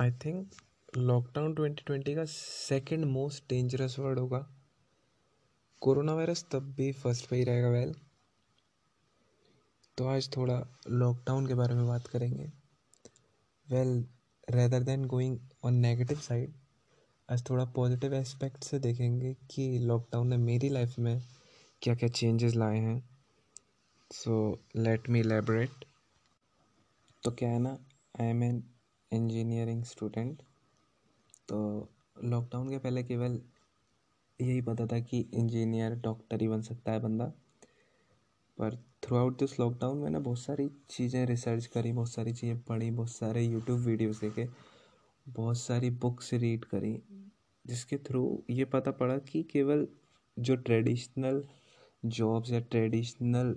I think lockdown twenty twenty का second most dangerous word होगा। Corona virus तब भी फ़र्स्ट पे ही रहेगा वेल तो आज थोड़ा लॉकडाउन के बारे में बात करेंगे। Well rather than going on negative side आज थोड़ा पॉजिटिव एस्पेक्ट से देखेंगे कि लॉकडाउन ने मेरी लाइफ में क्या क्या चेंजेस लाए हैं। सो लेट मी एलेबरेट तो क्या है ना I am an engineering student तो लॉकडाउन के पहले केवल यही पता था कि इंजीनियर डॉक्टर ही बन सकता है बंदा। पर थ्रू आउट दिस लॉकडाउन मैंने बहुत सारी चीज़ें रिसर्च करी, बहुत सारी चीज़ें पढ़ी, बहुत सारे यूट्यूब वीडियोस देखे, बहुत सारी बुक्स रीड करी, जिसके थ्रू ये पता पड़ा कि केवल जो ट्रेडिशनल जॉब्स या ट्रेडिशनल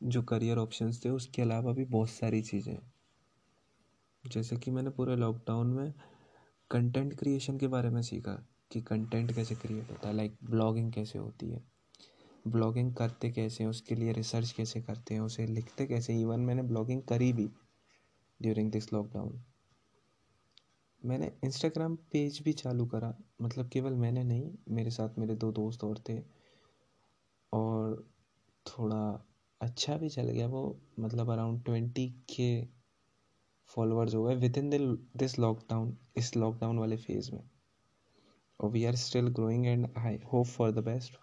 जो करियर ऑप्शंस थे, उसके अलावा भी बहुत सारी चीज़ें। जैसे कि मैंने पूरे लॉकडाउन में कंटेंट क्रिएशन के बारे में सीखा कि कंटेंट कैसे क्रिएट होता है लाइक ब्लॉगिंग कैसे होती है ब्लॉगिंग करते कैसे हैं, उसके लिए रिसर्च कैसे करते हैं, उसे लिखते कैसे इवन मैंने ब्लॉगिंग करी भी ड्यूरिंग दिस लॉकडाउन मैंने इंस्टाग्राम पेज भी चालू करा मतलब केवल मैंने नहीं, मेरे साथ मेरे दो दोस्त और थे। और थोड़ा अच्छा भी चल गया वो मतलब अराउंड ट्वेंटी के फॉलोअर्स हो गए विद इन दिस लॉकडाउन इस लॉकडाउन वाले फ़ेज़ में। और we are still growing and I hope for the best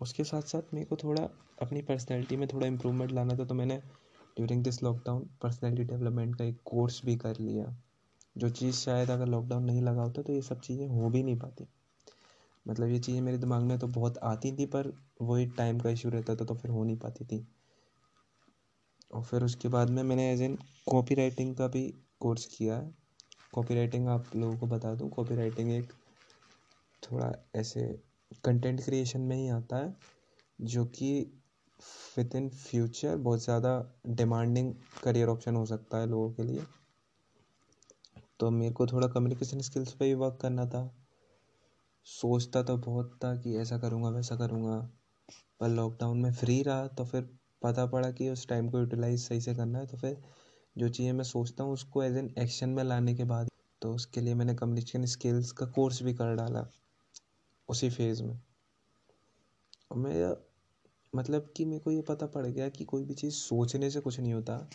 उसके साथ साथ मेरे को थोड़ा अपनी पर्सनैलिटी में थोड़ा इम्प्रूवमेंट लाना था तो मैंने during this lockdown personality development का एक कोर्स भी कर लिया। जो चीज़ शायद अगर लॉकडाउन नहीं लगा होता तो ये सब चीज़ें हो भी नहीं पाती। मतलब ये चीज़ें मेरे दिमाग में तो बहुत आती थी, पर वही टाइम का इशू रहता था तो फिर हो नहीं पाती थी। और फिर उसके बाद में मैंने एज एन कॉपी राइटिंग का भी कोर्स किया है। कॉपी राइटिंग आप लोगों को बता दूँ कॉपी राइटिंग एक थोड़ा ऐसे कंटेंट क्रिएशन में ही आता है, जो कि विद इन फ्यूचर बहुत ज़्यादा डिमांडिंग करियर ऑप्शन हो सकता है लोगों के लिए। तो मेरे को थोड़ा कम्युनिकेशन स्किल्स पे भी वर्क करना था। सोचता तो बहुत था कि ऐसा करूँगा, वैसा करूँगा, पर लॉकडाउन में फ्री रहा तो फिर पता पड़ा कि उस टाइम को यूटिलाइज सही से करना है तो फिर जो चीज़ें मैं सोचता हूँ उसको एज एन एक्शन में लाने के बाद तो उसके लिए मैंने कम्युनिकेशन स्किल्स का कोर्स भी कर डाला उसी फ़ेज़ में। और मैं मतलब कि मेरे को ये पता पड़ गया कि कोई भी चीज़ सोचने से कुछ नहीं होता।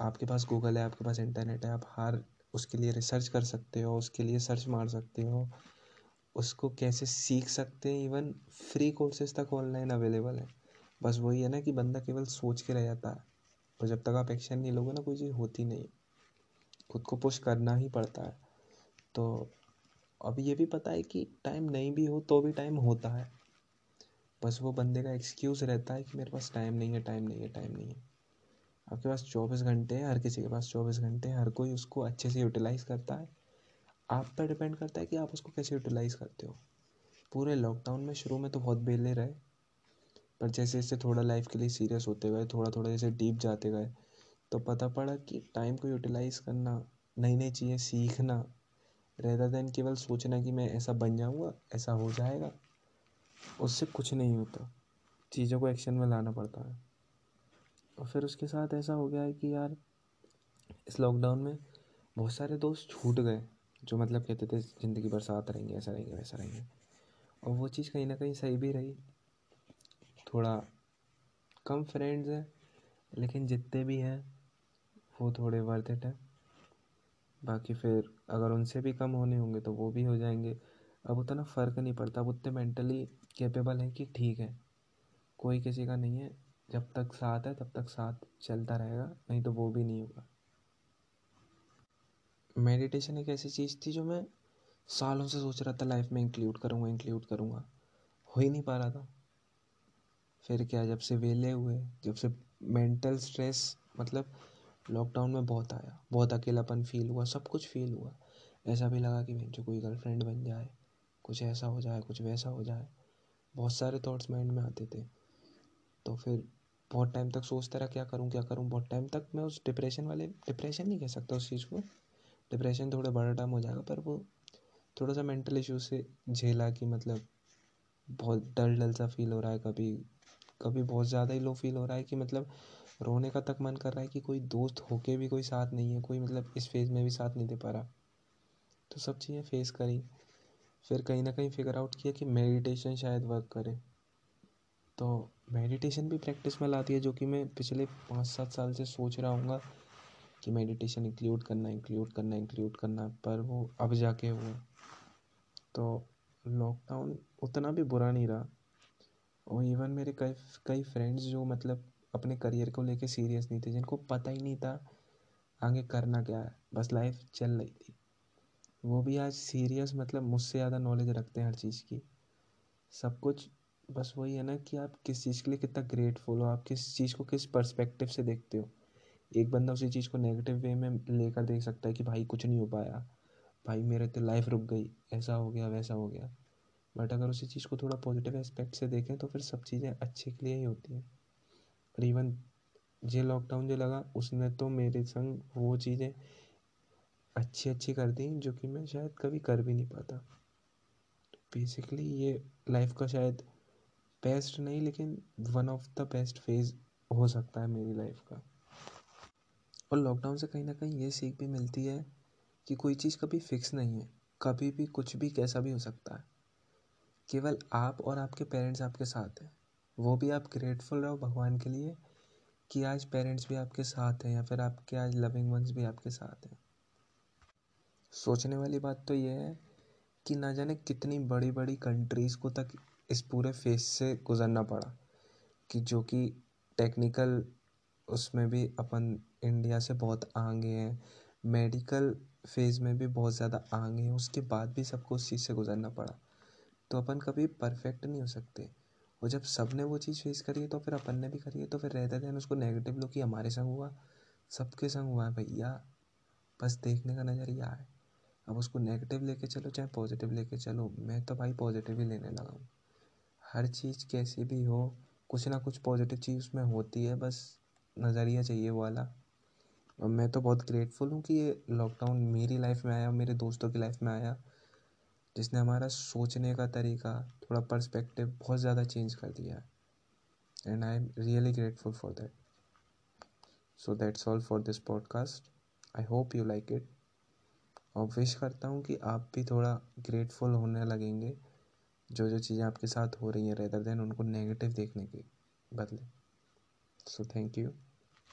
आपके पास गूगल है, आपके पास इंटरनेट है, आप हर उसके लिए रिसर्च कर सकते हो, उसके लिए सर्च मार सकते हो। उसको कैसे सीख सकते हैं? इवन फ्री कोर्सेज तक ऑनलाइन अवेलेबल है। बस वही है ना कि बंदा केवल सोच के रह जाता है। और जब तक आप एक्शन नहीं लोगे ना, कोई चीज़ होती नहीं। खुद को पुश करना ही पड़ता है। तो अब ये भी पता है कि टाइम नहीं भी हो तो भी टाइम होता है। बस वो बंदे का एक्सक्यूज़ रहता है कि मेरे पास टाइम नहीं है टाइम नहीं है टाइम नहीं है। आपके पास चौबीस घंटे हैं, हर किसी के पास चौबीस घंटे हैं, हर कोई उसको अच्छे से यूटिलाइज़ करता है। आप पर डिपेंड करता है कि आप उसको कैसे यूटिलाइज़ करते हो। पूरे लॉकडाउन में शुरू में तो बहुत बेले रहे। पर जैसे जैसे थोड़ा लाइफ के लिए सीरियस होते गए थोड़ा थोड़ा जैसे डीप जाते गए तो पता पड़ा कि टाइम को यूटिलाइज़ करना नई नई चीज़ें सीखना रेदर देन केवल सोचना कि मैं ऐसा बन जाऊँगा, ऐसा हो जाएगा, उससे कुछ नहीं होता। चीज़ों को एक्शन में लाना पड़ता है। और फिर उसके साथ ऐसा हो गया है कि यार, इस लॉकडाउन में बहुत सारे दोस्त छूट गए, जो मतलब कहते थे, ज़िंदगी भर साथ रहेंगे, ऐसा रहेंगे, वैसा रहेंगे। और वो चीज़ कहीं ना कहीं सही भी रही। थोड़ा कम फ्रेंड्स हैं, लेकिन जितने भी हैं, वो थोड़े वर्थ इट हैं। बाकी फिर अगर उनसे भी कम होने होंगे तो वो भी हो जाएँगे। अब उतना फ़र्क नहीं पड़ता, अब उतने मेंटली कैपेबल हैं कि ठीक है। कोई किसी का नहीं है, जब तक साथ है, तब तक साथ चलता रहेगा, नहीं तो वो भी नहीं होगा। मेडिटेशन एक ऐसी चीज़ थी जो मैं सालों से सोच रहा था लाइफ में इंक्लूड करूँगा इंक्लूड करूँगा। हो ही नहीं पा रहा था। फिर क्या, जब से वेले हुए, जब से मेंटल स्ट्रेस मतलब लॉकडाउन में बहुत आया, बहुत अकेलापन फील हुआ, सब कुछ फील हुआ। ऐसा भी लगा कि जो कोई गर्लफ्रेंड बन जाए, कुछ ऐसा हो जाए, कुछ वैसा हो जाए। बहुत सारे थॉट्स माइंड में आते थे। तो फिर बहुत टाइम तक सोचता रहा, क्या करूँ क्या करूँ। बहुत टाइम तक मैं उस डिप्रेशन वाले डिप्रेशन नहीं कह सकता उस चीज़ को। डिप्रेशन थोड़ा बड़ा टाइम हो जाएगा, पर वो थोड़ा सा मेंटल इशू से झेला कि मतलब बहुत डल डल सा फील हो रहा है कभी। कभी बहुत ज़्यादा ही लो फील हो रहा है कि मतलब रोने का तक मन कर रहा है कि कोई दोस्त होके भी कोई साथ नहीं है, कोई मतलब इस फ़ेज़ में भी साथ नहीं दे पा रहा। तो सब चीज़ें फेस करी। फिर कहीं ना कहीं फिगर आउट किया कि मेडिटेशन शायद वर्क करे। तो मेडिटेशन भी प्रैक्टिस में लाती है, जो कि मैं पिछले पाँच सात साल से सोच रहा हूँ कि मेडिटेशन इंक्लूड करना इंक्लूड करना इंक्लूड करना, पर वो अब जाके हुआ। तो लॉकडाउन उतना भी बुरा नहीं रहा। और इवन मेरे कई कई फ्रेंड्स जो मतलब अपने करियर को लेके सीरियस नहीं थे, जिनको पता ही नहीं था आगे करना क्या है, बस लाइफ चल रही थी। वो भी आज सीरियस मतलब मुझसे ज़्यादा नॉलेज रखते हैं हर चीज़ की। सब कुछ बस वही है ना कि आप किस चीज़ के लिए कितना ग्रेटफुल हो, आप किस चीज़ को किस पर्सपेक्टिव से देखते हो। एक बंदा उसी चीज़ को नेगेटिव वे में लेकर देख सकता है कि भाई कुछ नहीं हो पाया, भाई मेरे तो लाइफ रुक गई, ऐसा हो गया, वैसा हो गया। बट अगर उसी चीज़ को थोड़ा पॉजिटिव एस्पेक्ट से देखें तो फिर सब चीज़ें अच्छे के लिए ही होती हैं। और इवन जे लॉकडाउन जो लगा, उसने तो मेरे संग वो चीज़ें अच्छी अच्छी कर दी, जो कि मैं शायद कभी कर भी नहीं पाता। तो बेसिकली ये लाइफ का शायद बेस्ट नहीं, लेकिन one of the best phase हो सकता है मेरी लाइफ का। और लॉकडाउन से कहीं ना कहीं ये सीख भी मिलती है कि कोई चीज़ कभी फिक्स नहीं है। कभी भी कुछ भी कैसा भी हो सकता है। केवल आप और आपके पेरेंट्स आपके साथ हैं। वो भी आप ग्रेटफुल रहो भगवान के लिए कि आज पेरेंट्स भी आपके साथ हैं या फिर आपके आज लविंग वंस भी आपके साथ हैं। सोचने वाली बात तो ये है कि ना जाने कितनी बड़ी बड़ी कंट्रीज़ को तक इस पूरे फेस से गुज़रना पड़ा कि जो कि टेक्निकल उसमें भी अपन इंडिया से बहुत आगे हैं मेडिकल फ़ेज़ में भी बहुत ज़्यादा आगे हैं, उसके बाद भी सबको उस चीज़ से गुज़रना पड़ा। तो अपन कभी परफेक्ट नहीं हो सकते। और जब सबने वो चीज़ फेस करी है तो फिर अपन ने भी करी है तो फिर रहते थे उसको नेगेटिव लो कि हमारे संग हुआ, सबके संग हुआ है भैया। बस देखने का नज़रिया है। अब उसको नेगेटिव लेके चलो, चाहे पॉजिटिव लेके चलो, मैं तो भाई पॉजिटिव ही लेने लगा हूँ। हर चीज़ कैसी भी हो, कुछ ना कुछ पॉजिटिव चीज़ उसमें होती है, बस नज़रिया चाहिए वाला। और मैं तो बहुत ग्रेटफुल हूँ कि ये लॉकडाउन मेरी लाइफ में आया, मेरे दोस्तों की लाइफ में आया। जिसने हमारा सोचने का तरीका, थोड़ा पर्सपेक्टिव बहुत ज़्यादा चेंज कर दिया है। And I am really grateful for that so that's all for this podcast I hope you like it और विश करता हूँ कि आप भी थोड़ा ग्रेटफुल होने लगेंगे। जो जो चीज़ें आपके साथ हो रही हैं रेदर देन उनको नेगेटिव देखने के बदले। So thank you